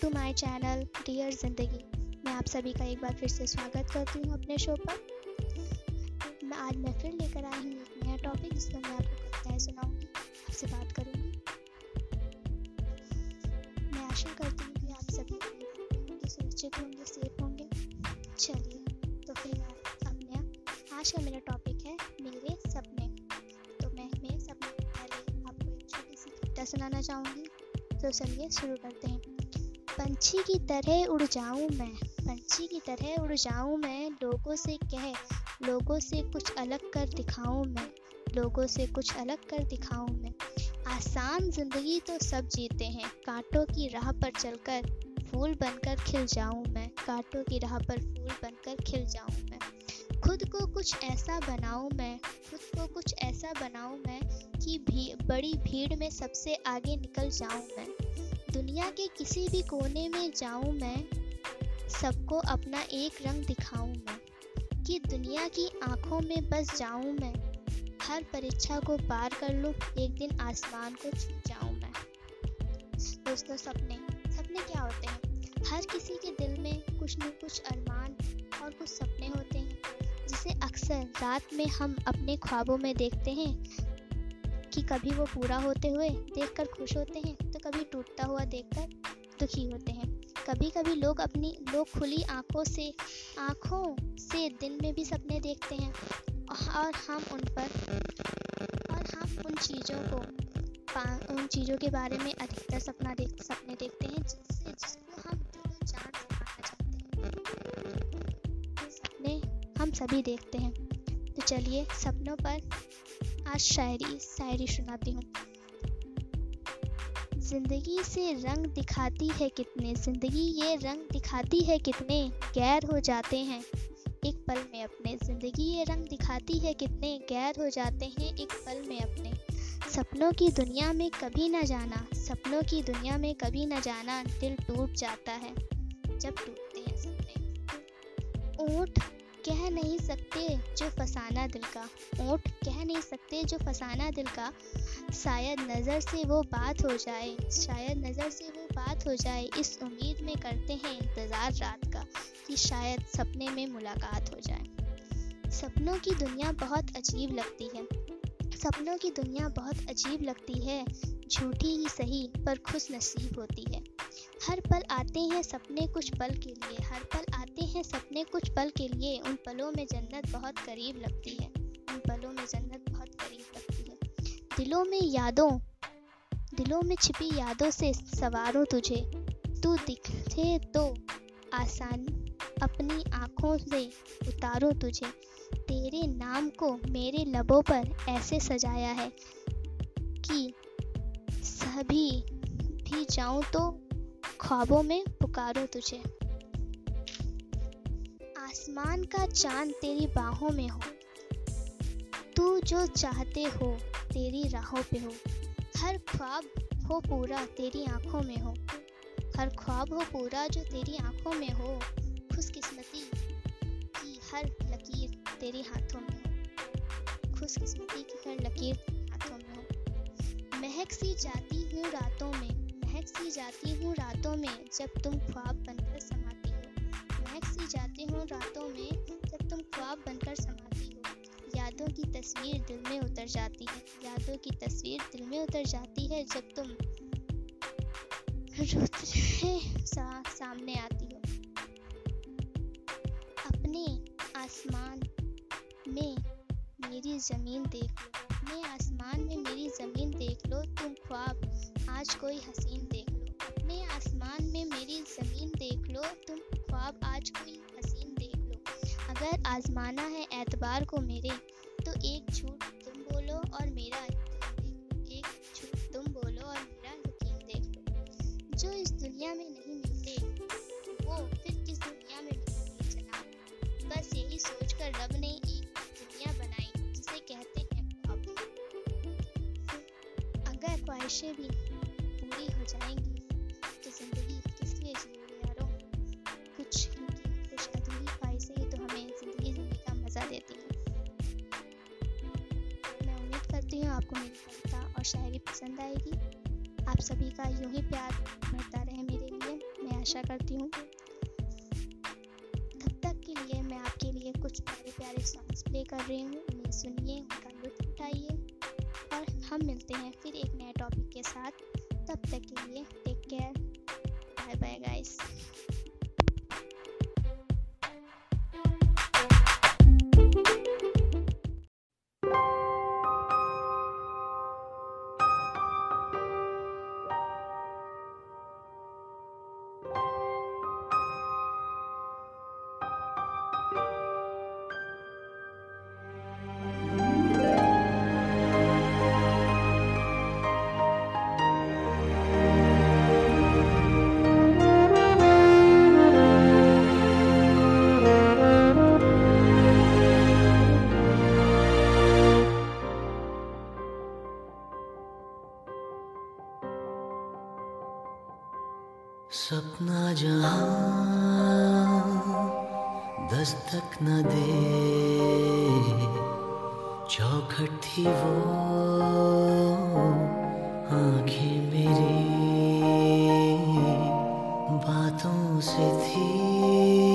To my channel dear ज़िंदगी मैं आप सभी का एक बार फिर से स्वागत करती हूँ अपने शो पर। मैं आज मैं फिर लेकर आई हूँ एक नया टॉपिक जिसमें मैं आपको कविताएँ सुनाऊँगी। आपसे बात करूँगी। मैं आशा करती हूँ कि आप सभी होंगे सुरक्षित होंगे सेफ़ होंगे। चलिए तो फिर अपने आज का मेरा टॉपिक है, मेरे सपने। तो मैं, मेरे सपने पहले आपको एक छोटी सी कविता सुनाना चाहूँगी। तो चलिए, शुरू करते हैं। पंछी की तरह उड़ जाऊँ मैं। पंछी की तरह उड़ जाऊँ मैं, लोगों से कह, लोगों से कुछ अलग कर दिखाऊँ मैं, लोगों से कुछ अलग कर दिखाऊँ मैं। आसान ज़िंदगी तो सब जीते हैं, कांटों की राह पर चलकर फूल बनकर खिल जाऊँ मैं, कांटों की राह पर फूल बनकर खिल जाऊँ मैं। खुद को कुछ ऐसा बनाऊँ मैं, खुद को कुछ ऐसा बनाऊँ मैं कि भी, बड़ी भीड़ में सबसे आगे निकल जाऊँ मैं। दुनिया के किसी भी कोने में जाऊँ मैं, सबको अपना एक रंग दिखाऊँ मैं, कि दुनिया की आँखों में बस जाऊँ मैं, हर परीक्षा को पार कर लूँ, एक दिन आसमान को छू जाऊँ मैं। दोस्तों, सपने सपने क्या होते हैं? हर किसी के दिल में कुछ न कुछ अरमान और कुछ सपने होते हैं, जिसे अक्सर रात में हम अपने ख्वाबों में देखते हैं। कि कभी वो पूरा होते हुए देखकर खुश होते हैं तो कभी टूटता हुआ देखकर दुखी होते हैं। कभी कभी लोग अपनी, लोग खुली आँखों से आँखों से दिन में भी सपने देखते हैं और हम उन पर, और हम उन चीज़ों को उन चीज़ों के बारे में अधिकतर सपना देख, सपने देखते हैं जिससे, जिसको हम जान चाहते हैं। सपने हम सभी देखते हैं। तो चलिए सपनों पर आज शायरी शायरी सुनाती हूँ। ज़िंदगी से रंग दिखाती है कितने, ज़िंदगी ये रंग दिखाती है कितने, गैर हो जाते हैं एक पल में अपने। ज़िंदगी ये रंग दिखाती है कितने, गैर हो जाते हैं एक पल में अपने। सपनों की दुनिया में कभी ना जाना, सपनों की दुनिया में कभी ना जाना, दिल टूट जाता है जब टूटते हैं सपने। ऊँट कह नहीं सकते जो फसाना दिल का, ऊँट कह नहीं सकते जो फसाना दिल का। शायद नज़र से वो बात हो जाए, शायद नज़र से वो बात हो जाए, इस उम्मीद में करते हैं इंतज़ार रात का कि शायद सपने में मुलाकात हो जाए। सपनों की दुनिया बहुत अजीब लगती है, सपनों की दुनिया बहुत अजीब लगती है। झूठी ही सही, पर खुश नसीब होती है। हर पल आते हैं सपने कुछ पल के लिए, हर पल आते हैं सपने कुछ पल के लिए। उन पलों में जन्नत बहुत करीब लगती है। उन पलों में जन्नत बहुत करीब लगती है। दिलों में यादों, दिलों में छिपी यादों से सवारों तुझे। तू दिखे तो आसान, अपनी आँखों से उतारो तुझे। तेरे नाम को मेरे लबों पर ऐसे सजाया है कि सभी भी जाऊँ तो ख्वाबों में पुकारो तुझे। आसमान का चाँद तेरी बाहों में हो। तू जो चाहते हो, तेरी राहों पे हो। हर ख्वाब हो पूरा तेरी आँखों में हो। हर ख्वाब हो पूरा जो तेरी आँखों में हो। खुशकिस्मती की हर लकीर तेरे हाथों में हो। खुशकिस्मती की हर लकीर महक सी जाती हूँ रातों में महक सी जाती हूँ रातों में जब तुम ख्वाब बनकर समाती हो। महक सी जाती हूँ रातों में जब तुम ख्वाब बनकर समाती हो। यादों की तस्वीर दिल में उतर जाती है यादों की तस्वीर दिल में उतर जाती है जब तुम सा, सामने आती हो। अपने आसमान में मेरी ज़मीन देख लो अपने आसमान में मेरी ज़मीन देख लो, तुम ख्वाब, आज कोई हसीन देख लो। अपने आसमान में मेरी ज़मीन देख लो, तुम ख्वाब, आज कोई हसीन देख लो। अगर आजमाना है एतबार को मेरे तो एक झूठ तुम बोलो और मेरा एक झूठ तुम बोलो और मेरा यकीन देख लो। जो इस दुनिया में नहीं मिलते, वो फिर किस दुनिया में मिलेंगे जनाब? बस यही सोचकर रब ने एक दुनिया बनाई, जिसे कहते ख्वाहिशें भी पूरी हो जाएँगी तो ज़िंदगी किस लिए जीवन यारों? कुछ कुछ अधूरी ख्वाहिशें ही तो हमें ज़िंदगी जीने का मज़ा देती हैं। मैं उम्मीद करती हूँ आपको मेरी कविता और शायरी पसंद आएगी। आप सभी का यूँ ही प्यार बढ़ता रहे मेरे लिए, मैं आशा करती हूँ। जब तक के लिए मैं आपके लिए कुछ प्यारे प्यारे सॉन्ग्स प्ले कर रही हूँ। उन्हें सुनिए, उनका लुत्फ उठाइए। और हम मिलते हैं फिर एक नए टॉपिक के साथ। तब तक के लिए take care bye bye guys सपना जहाँ दस्तक न दे चौखट थी वो आँखें मेरी बातों से थी।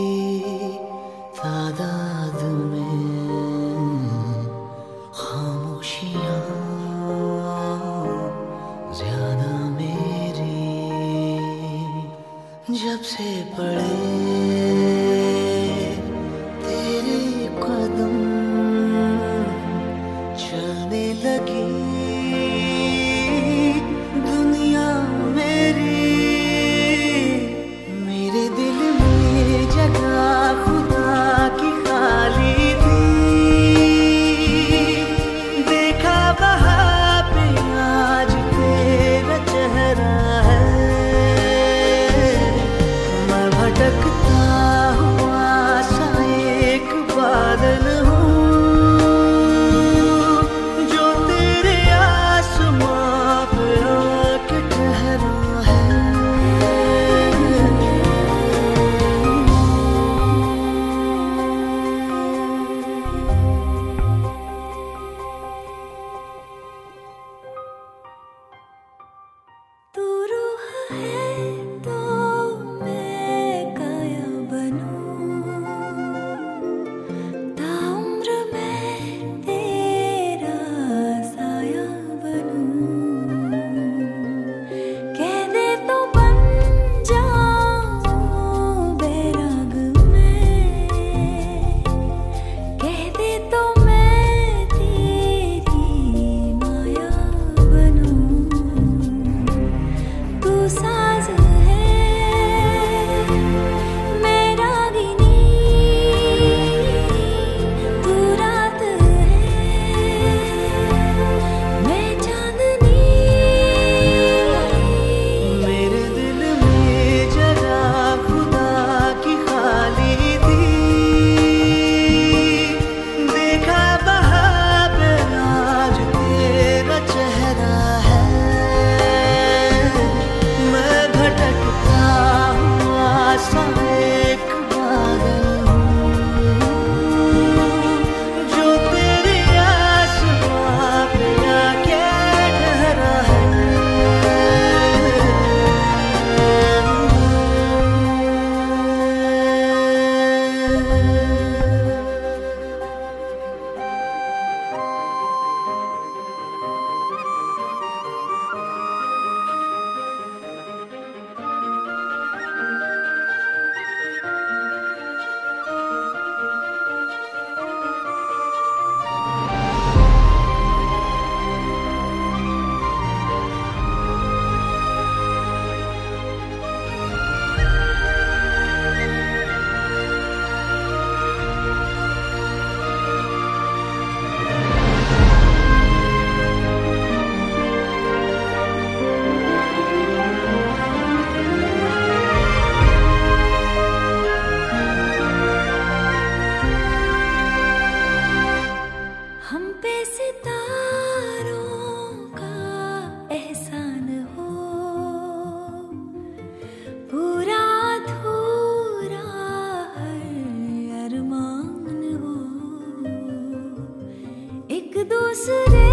दूसरे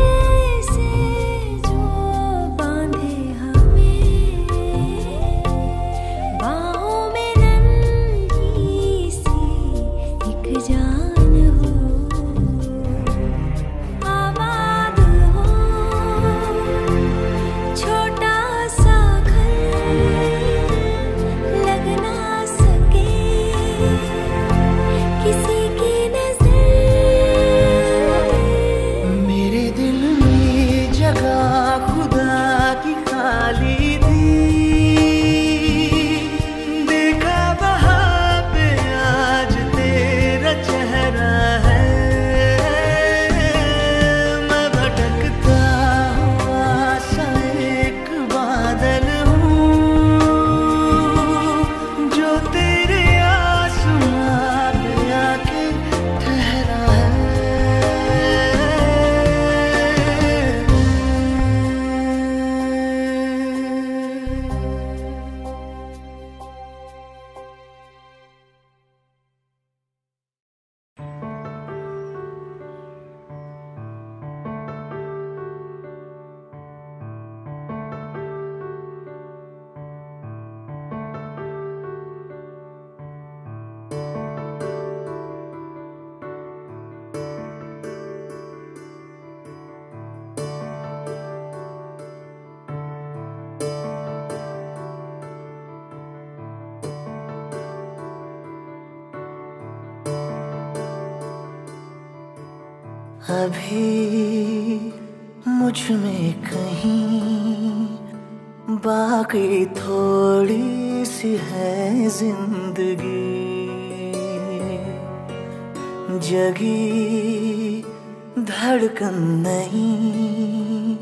धड़कन नहीं।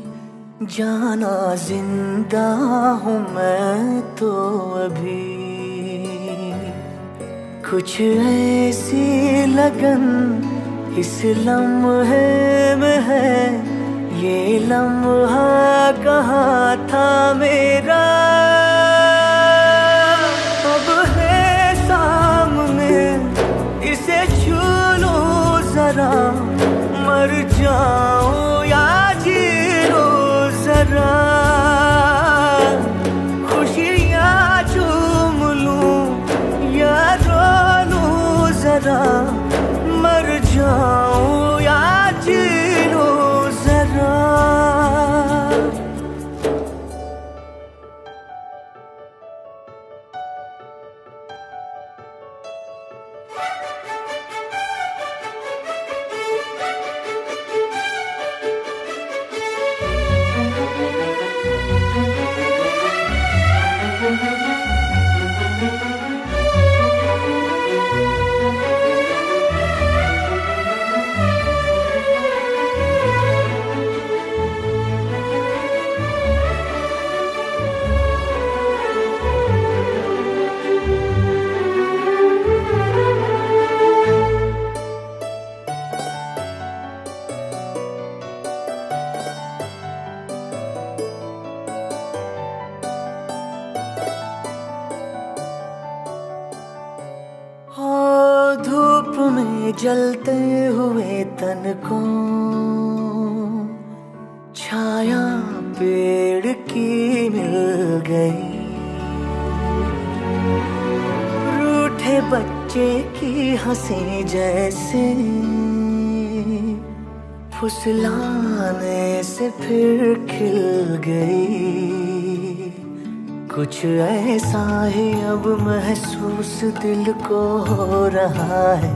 जाना ज़िंदा हूँ मैं तो अभी। कुछ ऐसी लगन, इस लम्हे में है। ये लम्हा कहाँ था मेरा? फुसलाने से फिर खिल गई। कुछ ऐसा ही अब महसूस दिल को हो रहा है।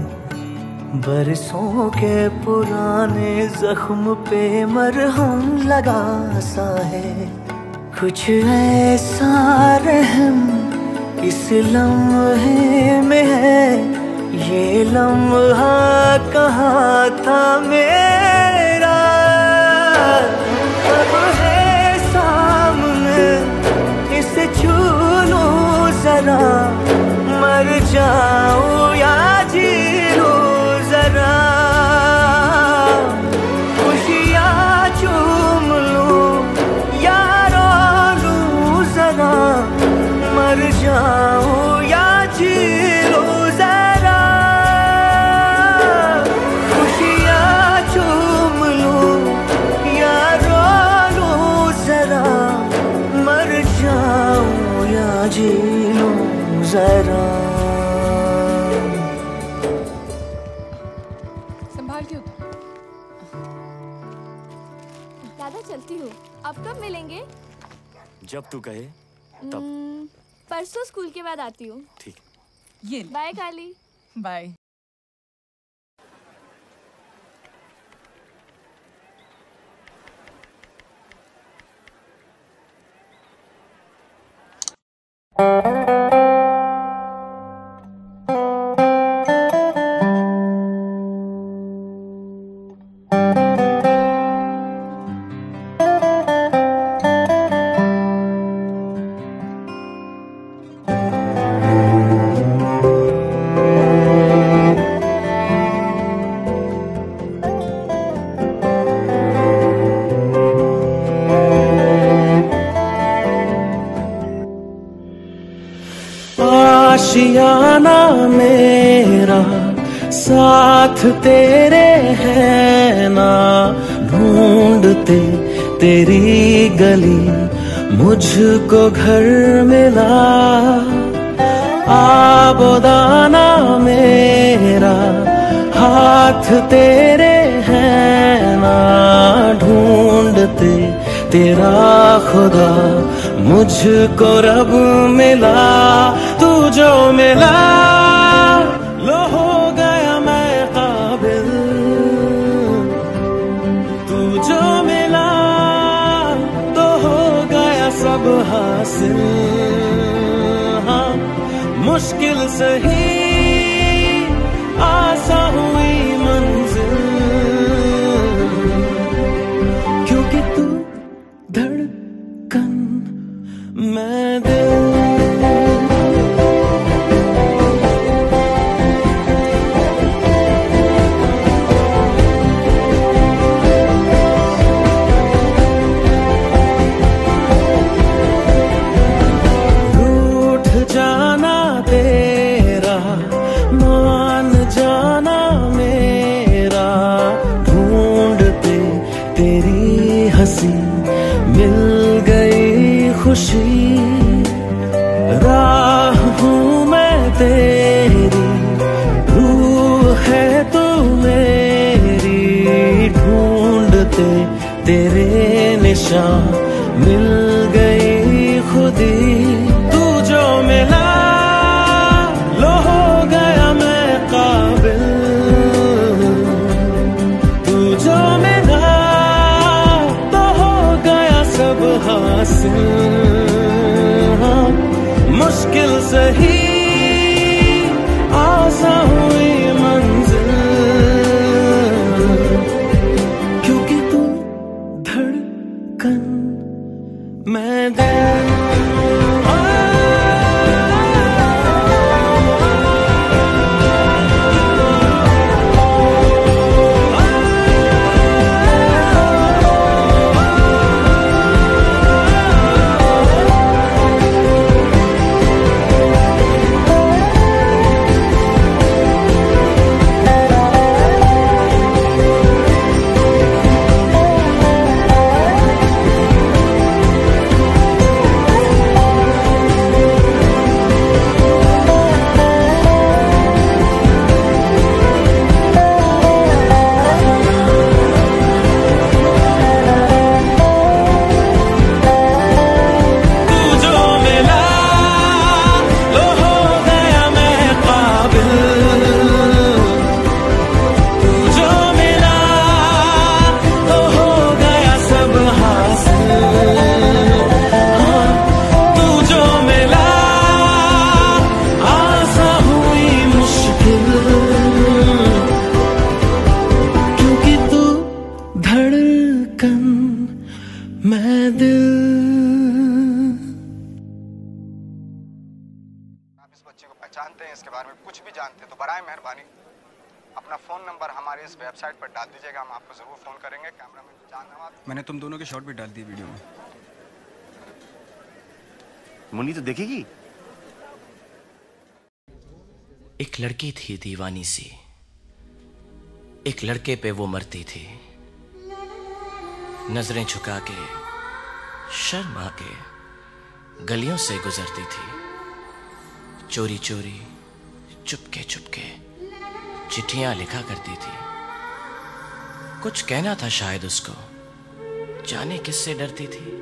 बरसों के पुराने जख्म पे मरहम लगा सा है। कुछ ऐसा रहम इस लम्हे में है। ये लम्हा कहाँ था मेरा? अब है सामने, इसे छू लो जरा। मर जाऊँ या जी लो जरा। खुशियाँ चूम लूँ या रो लूँ जरा। मर जाऊँ बाद आती हूँ। ठीक। ये बाय काली। बाय। आशियाना मेरा, साथ तेरे है ना। ढूंढते तेरी गली, मुझको घर मिला। आबोदाना मेरा, हाथ तेरे है ना। ढूंढते तेरा खुदा, मुझको रब मिला। तू जो हाँ, मुश्किल सही आसा हुई तो देखेगी। एक लड़की थी दीवानी सी। एक लड़के पे वो मरती थी। नज़रें झुका के, शर्मा के गलियों से गुजरती थी। चोरी चोरी, चुपके चुपके चिट्ठियाँ लिखा करती थी। कुछ कहना था शायद उसको। जाने किससे डरती थी?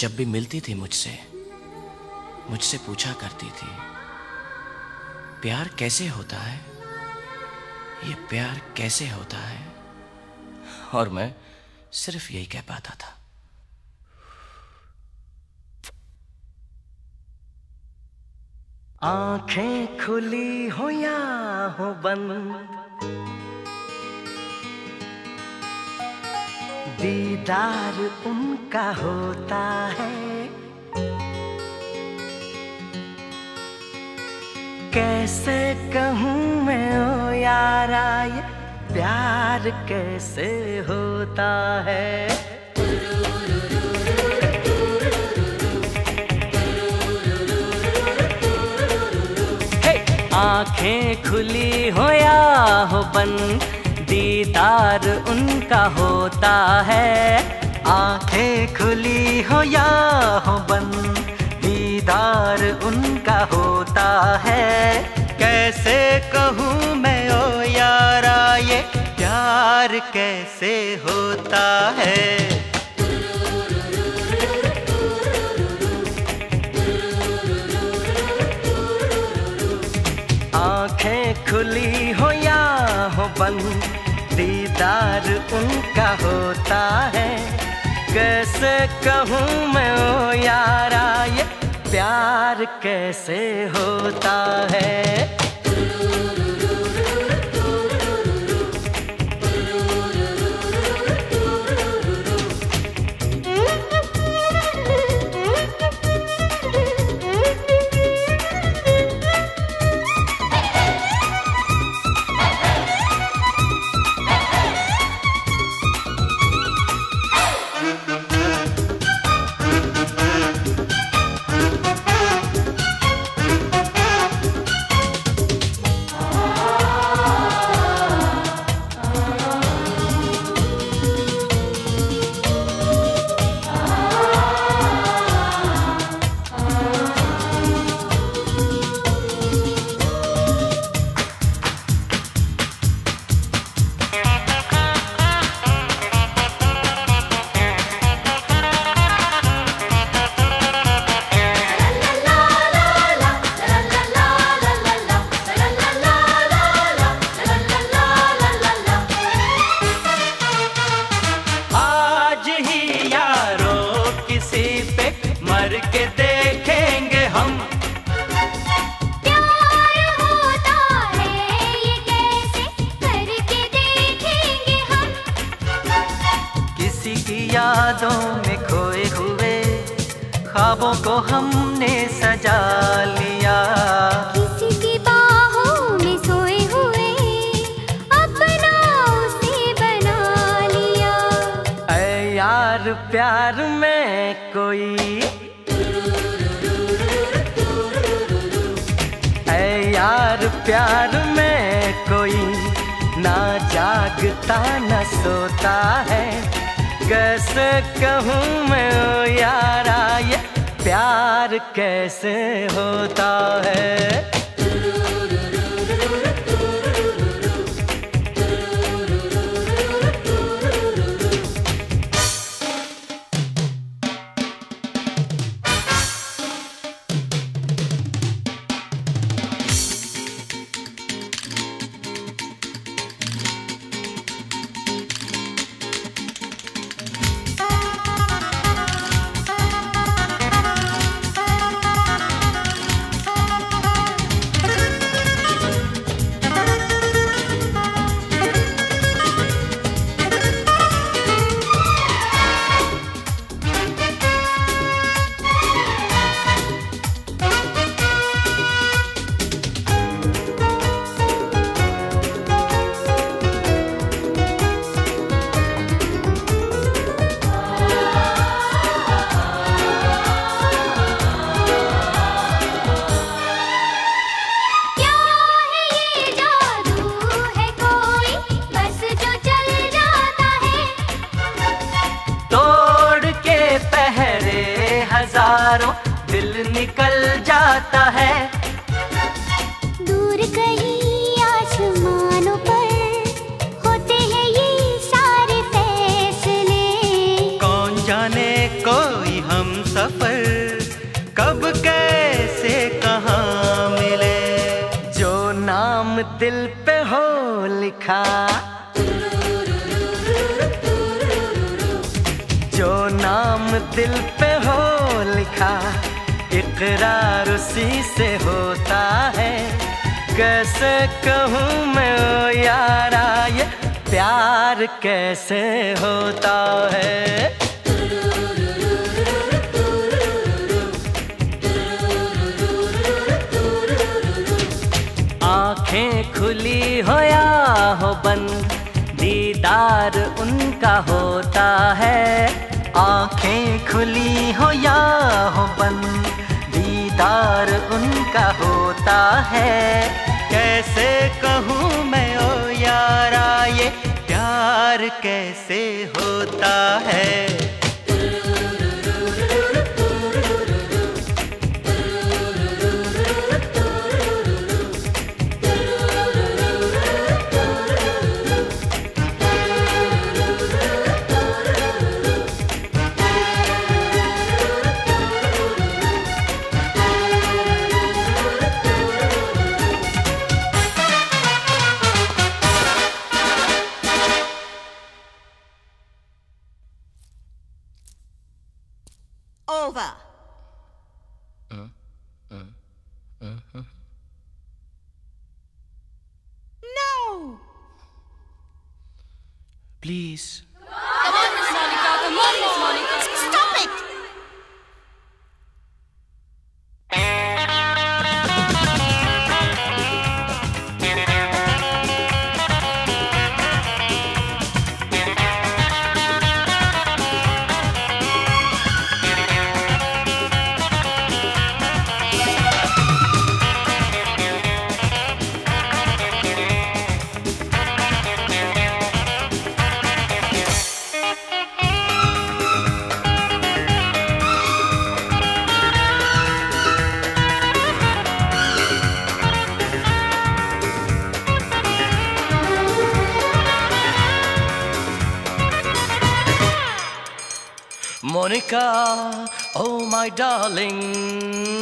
जब भी मिलती थी मुझसे मुझसे पूछा करती थी, प्यार कैसे होता है? ये प्यार कैसे होता है? और मैं सिर्फ़ यही कह पाता था। आँखें खुली हो या हो बंद दीदार उनका होता है कैसे कहूँ मैं, ओ यारा, ये प्यार कैसे होता है! आँखें खुली हो या हो बंद दीदार उनका होता है। आँखें खुली हो या हो बंद, दीदार उनका होता है। कैसे कहूँ मैं, ओ यारा, ये प्यार कैसे होता है? आँखें खुली हो या हो बंद दीदार उनका होता है। कैसे कहूँ मैं ओ यारा ये प्यार कैसे होता है? सोता है। कैसे कहूँ मैं ओ यारा ये प्यार कैसे होता है? हज़ारों दिल निकल जाता है। दूर कहीं आसमानों पर होते हैं ये सारे फैसले। कौन जाने कोई हम सफ़र कब कैसे कहाँ मिले? जो नाम दिल पे हो लिखा जो नाम दिल इकरार उसी से होता है। कैसे कहूँ मैं, ओ यारा, ये प्यार कैसे होता है? आँखें खुली हो या हो बंद, दीदार उनका होता है। आँखें खुली हो या हो बंद दीदार उनका होता है। कैसे कहूँ मैं ओ यारा ये प्यार कैसे होता है? Please. Oh my darling.